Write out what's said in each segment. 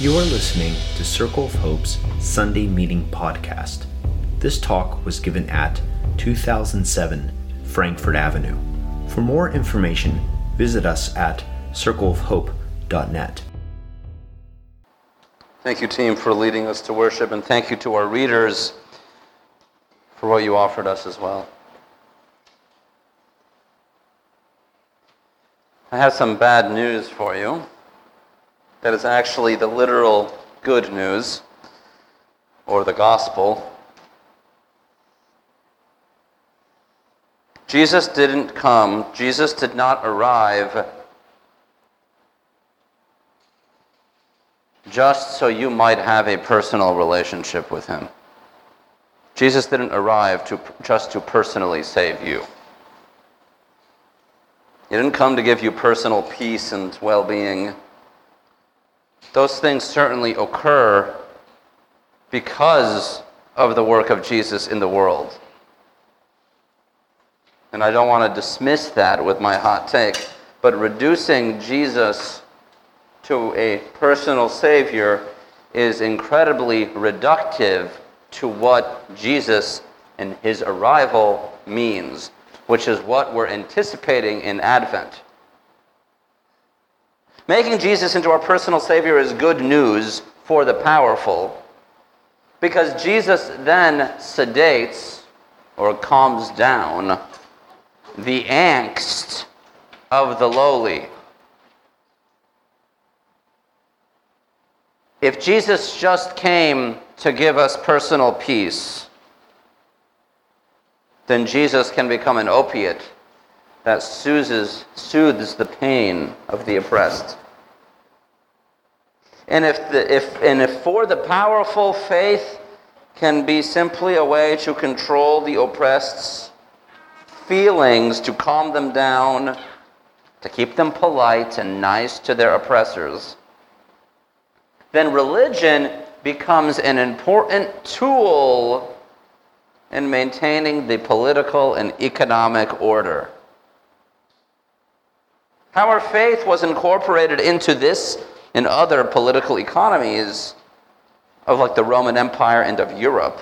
You are listening to Circle of Hope's Sunday Meeting Podcast. This talk was given at 2007 Frankfurt Avenue. For more information, visit us at circleofhope.net. Thank you, team, for leading us to worship, and thank you to our readers for what you offered us as well. I have some bad news for you. That is actually the literal good news, or the gospel. Jesus didn't come, Jesus did not arrive just so you might have a personal relationship with him. Jesus didn't arrive to, just to personally save you. He didn't come to give you personal peace and well being. Those things certainly occur because of the work of Jesus in the world. And I don't want to dismiss that with my hot take, but reducing Jesus to a personal Savior is incredibly reductive to what Jesus and his arrival means, which is what we're anticipating in Advent. Making Jesus into our personal Savior is good news for the powerful because Jesus then sedates or calms down the angst of the lowly. If Jesus just came to give us personal peace, then Jesus can become an opiate that soothes, soothes the pain of the oppressed. And if, the, if, and if for the powerful, faith can be simply a way to control the oppressed's feelings, to calm them down, to keep them polite and nice to their oppressors, then religion becomes an important tool in maintaining the political and economic order. How our faith was incorporated into this and other political economies of like the Roman Empire and of Europe,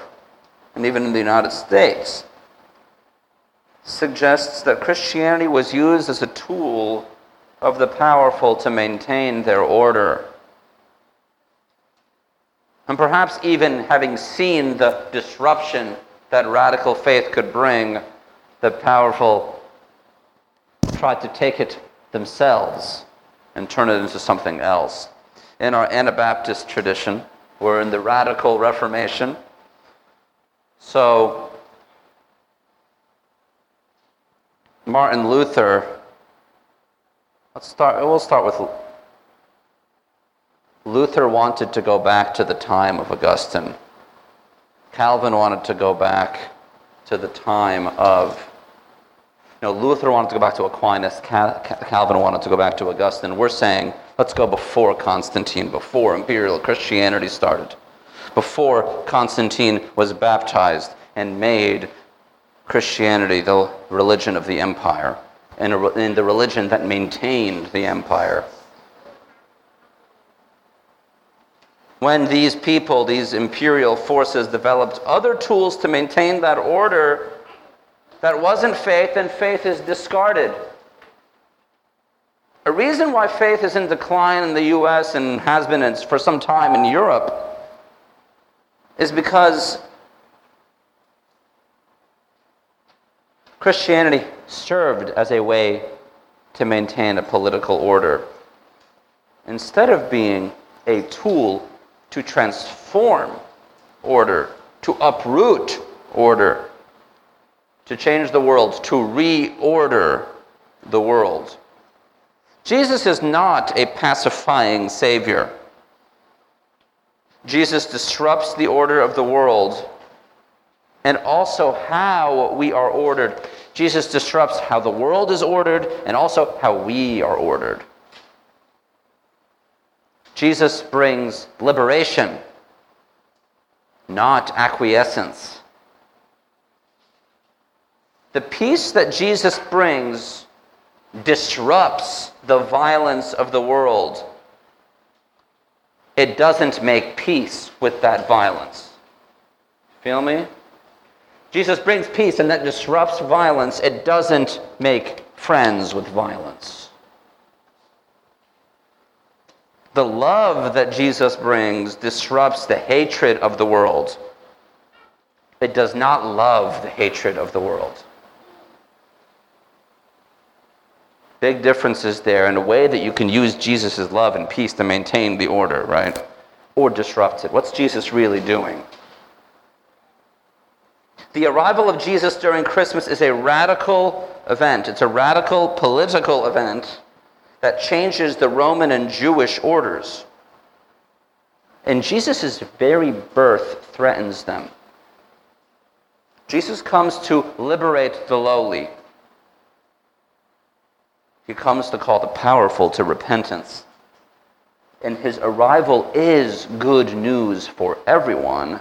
and even in the United States, suggests that Christianity was used as a tool of the powerful to maintain their order. And perhaps even having seen the disruption that radical faith could bring, the powerful tried to take it themselves and turn it into something else. In our Anabaptist tradition, we're in the radical Reformation. So, Martin Luther, let's start, we'll start with Luther wanted to go back to the time of Augustine. Calvin wanted to go back to the time of, you know, Luther wanted to go back to Aquinas, Calvin wanted to go back to Augustine. We're saying, let's go before Constantine, before imperial Christianity started, before Constantine was baptized and made Christianity the religion of the empire and the religion that maintained the empire. when these people, these imperial forces, developed other tools to maintain that order that wasn't faith, then faith is discarded. A reason why faith is in decline in the US and has been for some time in Europe is because Christianity served as a way to maintain a political order instead of being a tool to transform order, to uproot order, to change the world, to reorder the world. Jesus is not a pacifying Savior. Jesus disrupts the order of the world and also how we are ordered. Jesus disrupts how the world is ordered and also how we are ordered. Jesus brings liberation, not acquiescence. The peace that Jesus brings disrupts the violence of the world. it doesn't make peace with that violence. Feel me? Jesus brings peace and that disrupts violence. It doesn't make friends with violence. The love that Jesus brings disrupts the hatred of the world. It does not love the hatred of the world. Big differences there in a way that you can use Jesus' love and peace to maintain the order, right? Or disrupt it. What's Jesus really doing? The arrival of Jesus during Christmas is a radical event. It's a radical political event that changes the Roman and Jewish orders. And Jesus' very birth threatens them. Jesus comes to liberate the lowly. He comes to call the powerful to repentance. And his arrival is good news for everyone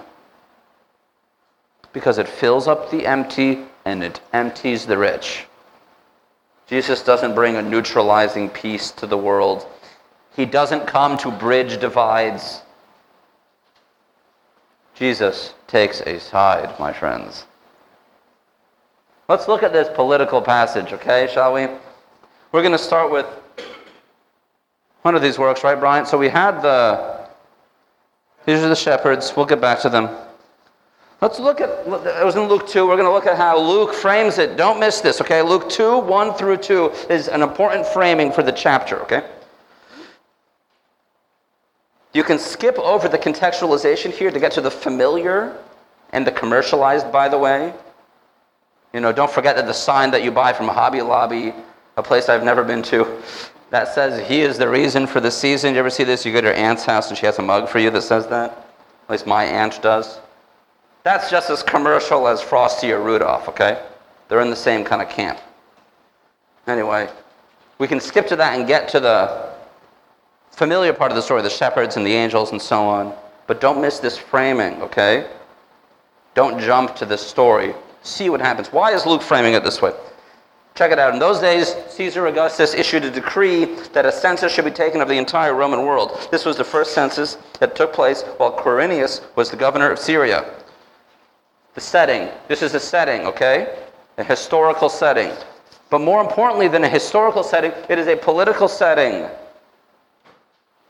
because it fills up the empty and it empties the rich. Jesus doesn't bring a neutralizing peace to the world. He doesn't come to bridge divides. Jesus takes a side, my friends. Let's look at this political passage, okay, shall we? We're going to start with one of these works, right, Brian? So we had the, these are the shepherds. We'll get back to them. Let's look at, it was in Luke 2. We're going to look at how Luke frames it. Don't miss this, okay? Luke 2, 1 through 2 is an important framing for the chapter, okay? You can skip over the contextualization here to get to the familiar and the commercialized, by the way. You know, don't forget that the sign that you buy from Hobby Lobby, a place I've never been to, that says he is the reason for the season. You ever see this? You go to your aunt's house and she has a mug for you that says that. At least my aunt does. That's just as commercial as Frosty or Rudolph, okay? They're in the same kind of camp. Anyway, we can skip to that and get to the familiar part of the story, the shepherds and the angels and so on. But don't miss this framing, okay? Don't jump to this story see what happens. Why is Luke framing it this way? Check it out. In those days, Caesar Augustus issued a decree that a census should be taken of the entire Roman world. This was the first census that took place while Quirinius was the governor of Syria. The setting. This is a setting, okay? A historical setting. But more importantly than a historical setting, it is a political setting.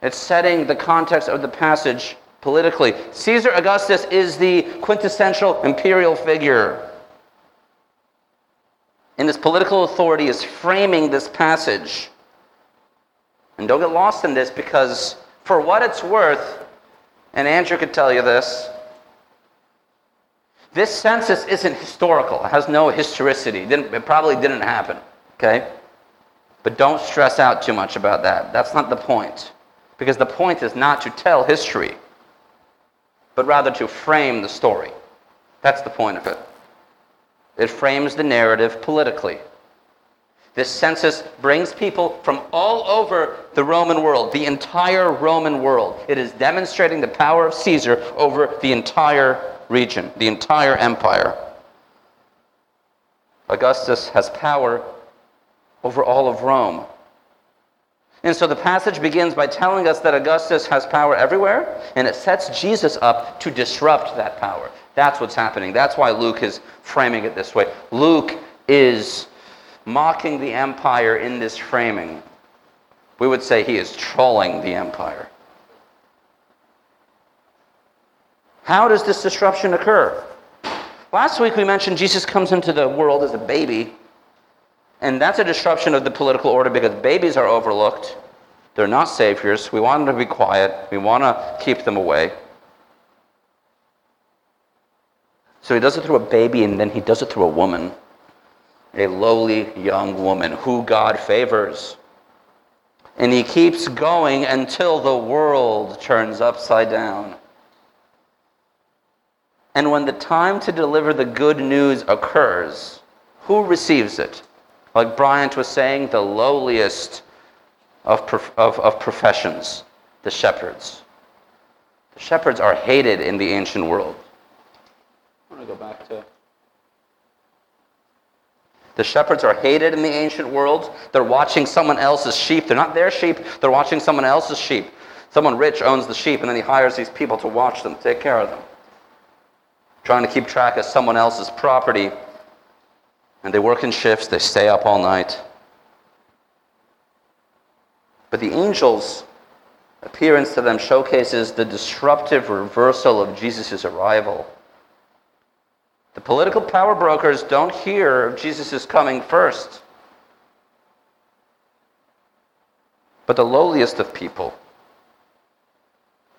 It's setting the context of the passage politically. Caesar Augustus is the quintessential imperial figure and his political authority is framing this passage. And don't get lost in this because, for what it's worth, and Andrew could tell you this, this census isn't historical. It has no historicity. It, it probably didn't happen, okay? But don't stress out too much about that. That's not the point. Because the point is not to tell history, but rather to frame the story. That's the point of it. It frames the narrative politically. This census brings people from all over the Roman world, the entire Roman world. It is demonstrating the power of Caesar over the entire region, the entire empire. Augustus has power over all of Rome. And so the passage begins by telling us that Augustus has power everywhere, and it sets Jesus up to disrupt that power. That's what's happening. That's why Luke is framing it this way. Luke is mocking the empire in this framing. We would say he is trolling the empire. How does this disruption occur? Last week we mentioned Jesus comes into the world as a baby, and that's a disruption of the political order because babies are overlooked. They're not saviors. We want them to be quiet, we want to keep them away. So he does it through a baby and then he does it through a woman, a lowly young woman who God favors. And he keeps going until the world turns upside down. And when the time to deliver the good news occurs, who receives it? Like Bryant was saying, the lowliest of, of, of professions, the shepherds. The shepherds are hated in the ancient world. I to go back to. The shepherds are hated in the ancient world. They're watching someone else's sheep. They're not their sheep, they're watching someone else's sheep. Someone rich owns the sheep and then he hires these people to watch them, take care of them. Trying to keep track of someone else's property. And they work in shifts, they stay up all night. But the angels' appearance to them showcases the disruptive reversal of Jesus' arrival. The political power brokers don't hear of Jesus' coming first. But the lowliest of people,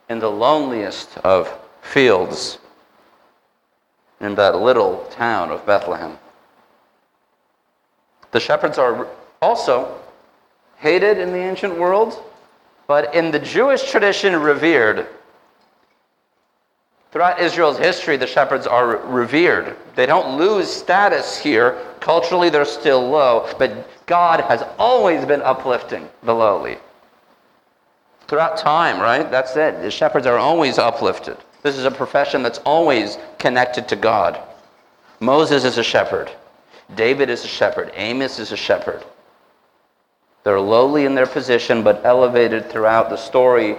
in the loneliest of fields, in that little town of Bethlehem. The shepherds are also hated in the ancient world, but in the Jewish tradition, revered. Throughout Israel's history, the shepherds are revered. They don't lose status here. Culturally, they're still low, but God has always been uplifting the lowly. Throughout time, right? That's it. The shepherds are always uplifted. This is a profession that's always connected to God. Moses is a shepherd. David is a shepherd. Amos is a shepherd. They're lowly in their position, but elevated throughout the story.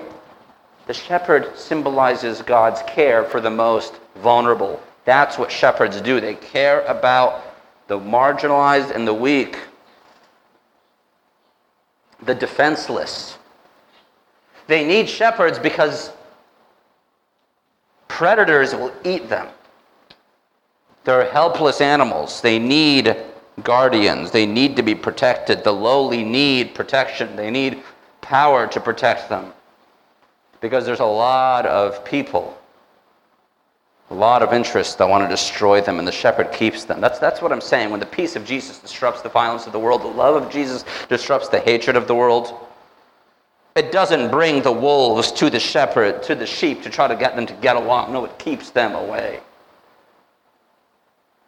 The shepherd symbolizes God's care for the most vulnerable. That's what shepherds do. They care about the marginalized and the weak, the defenseless. They need shepherds because predators will eat them. They're helpless animals. They need guardians. They need to be protected. The lowly need protection. They need power to protect them. Because there's a lot of people, a lot of interests that want to destroy them, and the shepherd keeps them. That's, that's what I'm saying. When the peace of Jesus disrupts the violence of the world, the love of Jesus disrupts the hatred of the world. It doesn't bring the wolves to the shepherd, to the sheep, to try to get them to get along. No, it keeps them away.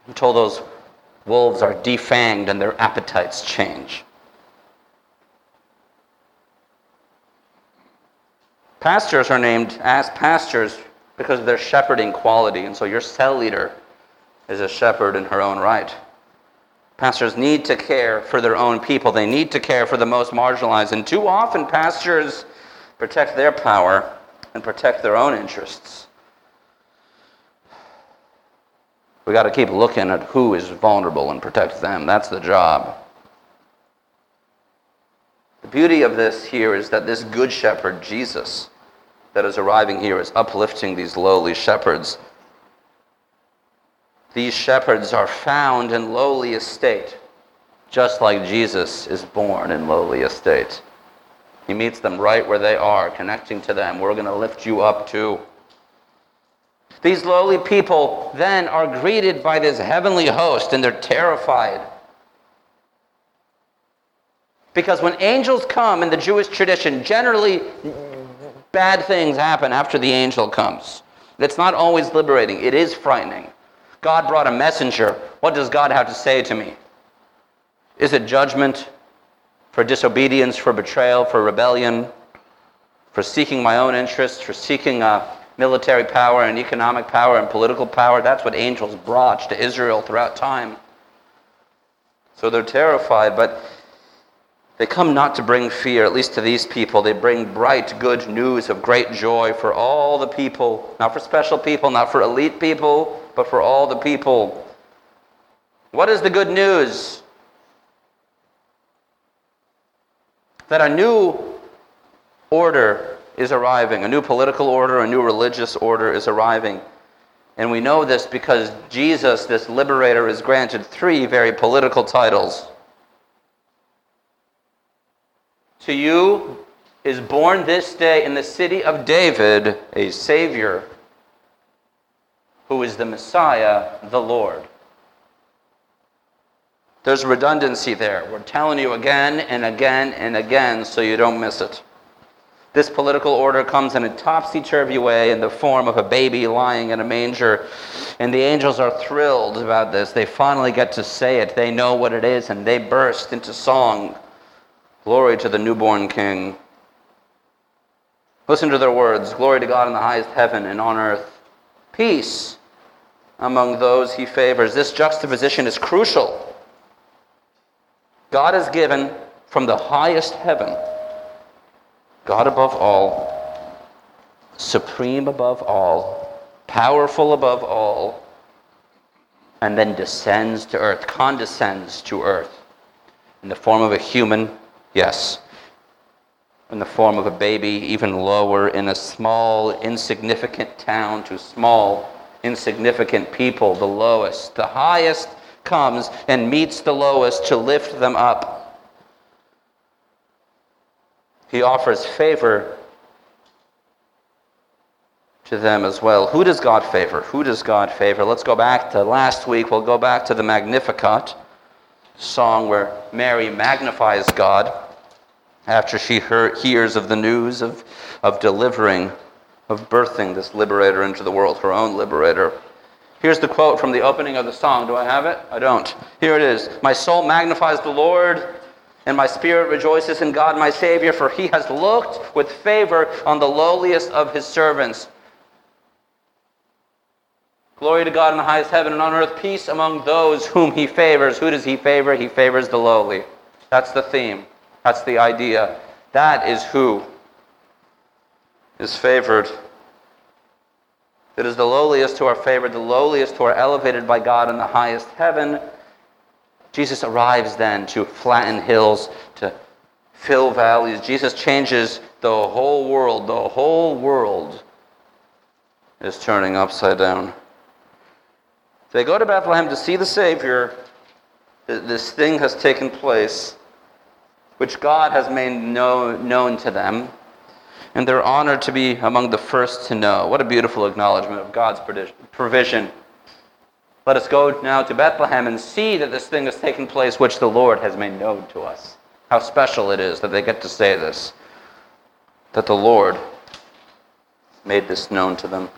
Until those wolves are defanged and their appetites change. Pastors are named as pastors because of their shepherding quality, and so your cell leader is a shepherd in her own right. Pastors need to care for their own people. They need to care for the most marginalized. And too often, pastors protect their power and protect their own interests. We got to keep looking at who is vulnerable and protect them. That's the job. The beauty of this here is that this good shepherd, Jesus, that is arriving here, is uplifting these lowly shepherds. These shepherds are found in lowly estate, just like Jesus is born in lowly estate. He meets them right where they are, connecting to them. We're going to lift you up too. These lowly people then are greeted by this heavenly host and they're terrified. Because when angels come in the Jewish tradition, generally bad things happen after the angel comes. It's not always liberating, it is frightening. God brought a messenger. What does God have to say to me? Is it judgment for disobedience, for betrayal, for rebellion, for seeking my own interests, for seeking uh, military power and economic power and political power? That's what angels brought to Israel throughout time. So they're terrified, but they come not to bring fear, at least to these people. They bring bright, good news of great joy for all the people, not for special people, not for elite people, but for all the people. What is the good news? That a new order is arriving, a new political order, a new religious order is arriving. And we know this because Jesus, this liberator, is granted three very political titles to you is born this day in the city of David a Savior who is the Messiah, the Lord. There's redundancy there. We're telling you again and again and again so you don't miss it. This political order comes in a topsy turvy way in the form of a baby lying in a manger. And the angels are thrilled about this. They finally get to say it. They know what it is, and they burst into song. Glory to the newborn King. Listen to their words Glory to God in the highest heaven and on earth. Peace among those he favors. This juxtaposition is crucial. God is given from the highest heaven, God above all, supreme above all, powerful above all, and then descends to earth, condescends to earth in the form of a human, yes, in the form of a baby, even lower, in a small, insignificant town to small, insignificant people, the lowest. The highest comes and meets the lowest to lift them up. He offers favor to them as well. Who does God favor? Who does God favor? Let's go back to last week. We'll go back to the Magnificat song where Mary magnifies God after she heard, hears of the news of, of delivering, of birthing this liberator into the world, her own liberator. Here's the quote from the opening of the song. Do I have it? I don't. Here it is My soul magnifies the Lord, and my spirit rejoices in God my Savior, for he has looked with favor on the lowliest of his servants. Glory to God in the highest heaven and on earth, peace among those whom he favors. Who does he favor? He favors the lowly. That's the theme. That's the idea. That is who is favored. It is the lowliest who are favored, the lowliest who are elevated by God in the highest heaven. Jesus arrives then to flatten hills, to fill valleys. Jesus changes the whole world. The whole world is turning upside down. They go to Bethlehem to see the Savior. This thing has taken place, which God has made known to them. And they're honored to be among the first to know. What a beautiful acknowledgement of God's provision. Let us go now to Bethlehem and see that this thing has taken place, which the Lord has made known to us. How special it is that they get to say this, that the Lord made this known to them.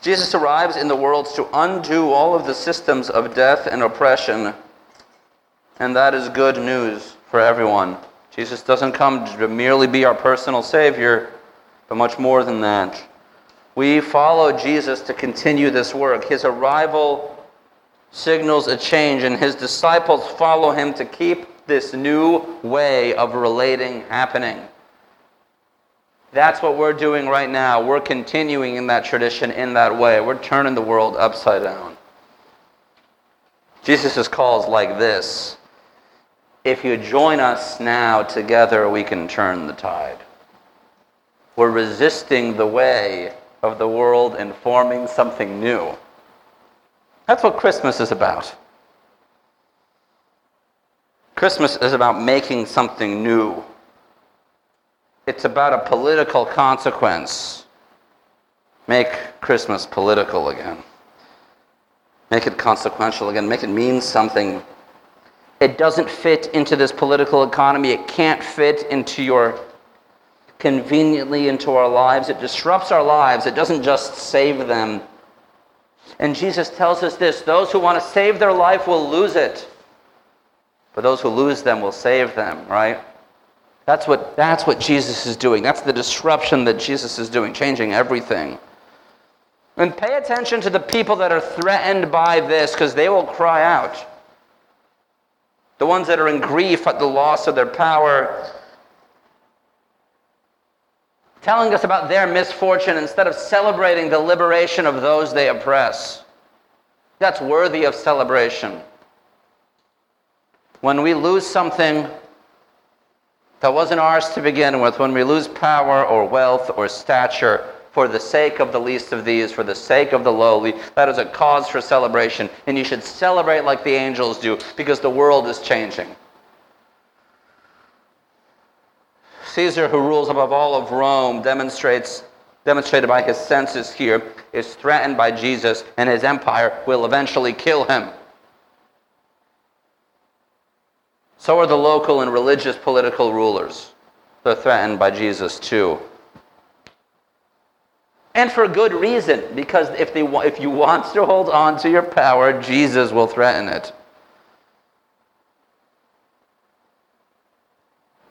Jesus arrives in the world to undo all of the systems of death and oppression, and that is good news for everyone. Jesus doesn't come to merely be our personal Savior, but much more than that. We follow Jesus to continue this work. His arrival signals a change, and his disciples follow him to keep this new way of relating happening. That's what we're doing right now. We're continuing in that tradition in that way. We're turning the world upside down. Jesus' call is like this If you join us now together, we can turn the tide. We're resisting the way of the world and forming something new. That's what Christmas is about. Christmas is about making something new it's about a political consequence. Make Christmas political again. Make it consequential again. Make it mean something. It doesn't fit into this political economy. It can't fit into your conveniently into our lives. It disrupts our lives. It doesn't just save them. And Jesus tells us this those who want to save their life will lose it, but those who lose them will save them, right? That's what, that's what Jesus is doing. That's the disruption that Jesus is doing, changing everything. And pay attention to the people that are threatened by this because they will cry out. The ones that are in grief at the loss of their power, telling us about their misfortune instead of celebrating the liberation of those they oppress. That's worthy of celebration. When we lose something that wasn't ours to begin with, when we lose power or wealth or stature for the sake of the least of these, for the sake of the lowly, that is a cause for celebration. And you should celebrate like the angels do because the world is changing. Caesar, who rules above all of Rome, demonstrates, demonstrated by his census here, is threatened by Jesus, and his empire will eventually kill him. So are the local and religious political rulers. They're threatened by Jesus too. And for good reason, because if, they, if you want to hold on to your power, Jesus will threaten it.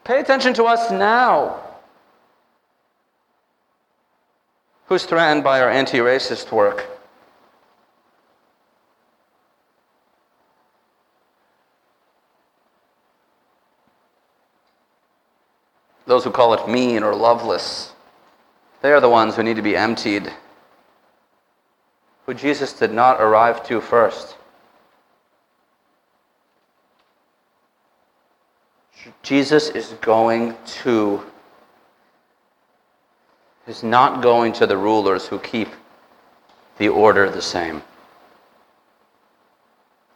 Pay attention to us now. Who's threatened by our anti racist work? Those who call it mean or loveless, They are the ones who need to be emptied, who Jesus did not arrive to first. Jesus is going to, is not going to the rulers who keep the order the same.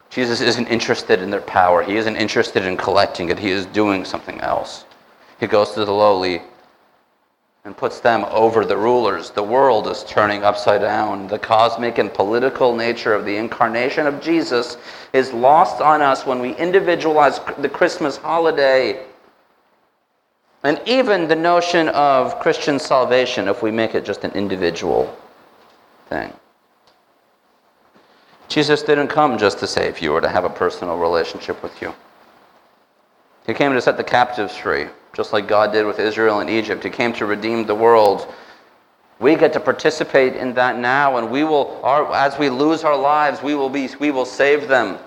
Jesus isn't interested in their power. He isn't interested in collecting it. He is doing something else. He goes to the lowly and puts them over the rulers. The world is turning upside down. The cosmic and political nature of the incarnation of Jesus is lost on us when we individualize the Christmas holiday. And even the notion of Christian salvation, if we make it just an individual thing. Jesus didn't come just to save you or to have a personal relationship with you. He came to set the captives free just like God did with Israel and Egypt. He came to redeem the world. We get to participate in that now, and we will, our, as we lose our lives, we will, be, we will save them.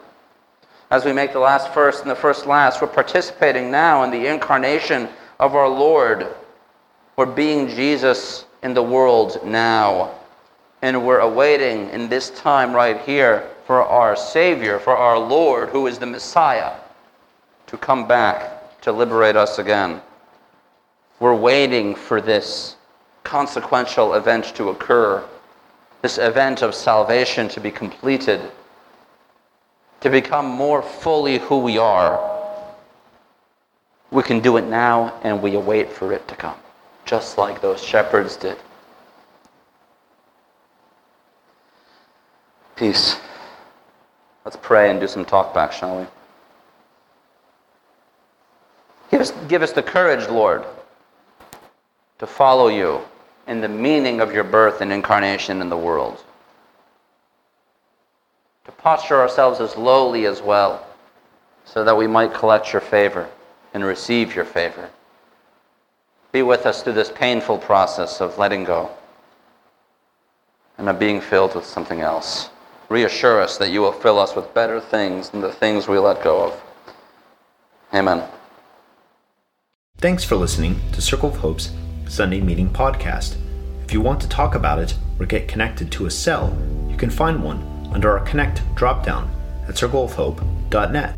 As we make the last first and the first last, we're participating now in the incarnation of our Lord. We're being Jesus in the world now. And we're awaiting in this time right here for our Savior, for our Lord, who is the Messiah, to come back to liberate us again. We're waiting for this consequential event to occur, this event of salvation to be completed, to become more fully who we are. We can do it now and we await for it to come, just like those shepherds did. Peace. Let's pray and do some talk back, shall we? Give us, give us the courage, Lord, to follow you in the meaning of your birth and incarnation in the world. To posture ourselves as lowly as well, so that we might collect your favor and receive your favor. Be with us through this painful process of letting go and of being filled with something else. Reassure us that you will fill us with better things than the things we let go of. Amen. Thanks for listening to Circle of Hope's Sunday Meeting Podcast. If you want to talk about it or get connected to a cell, you can find one under our Connect dropdown at circleofhope.net.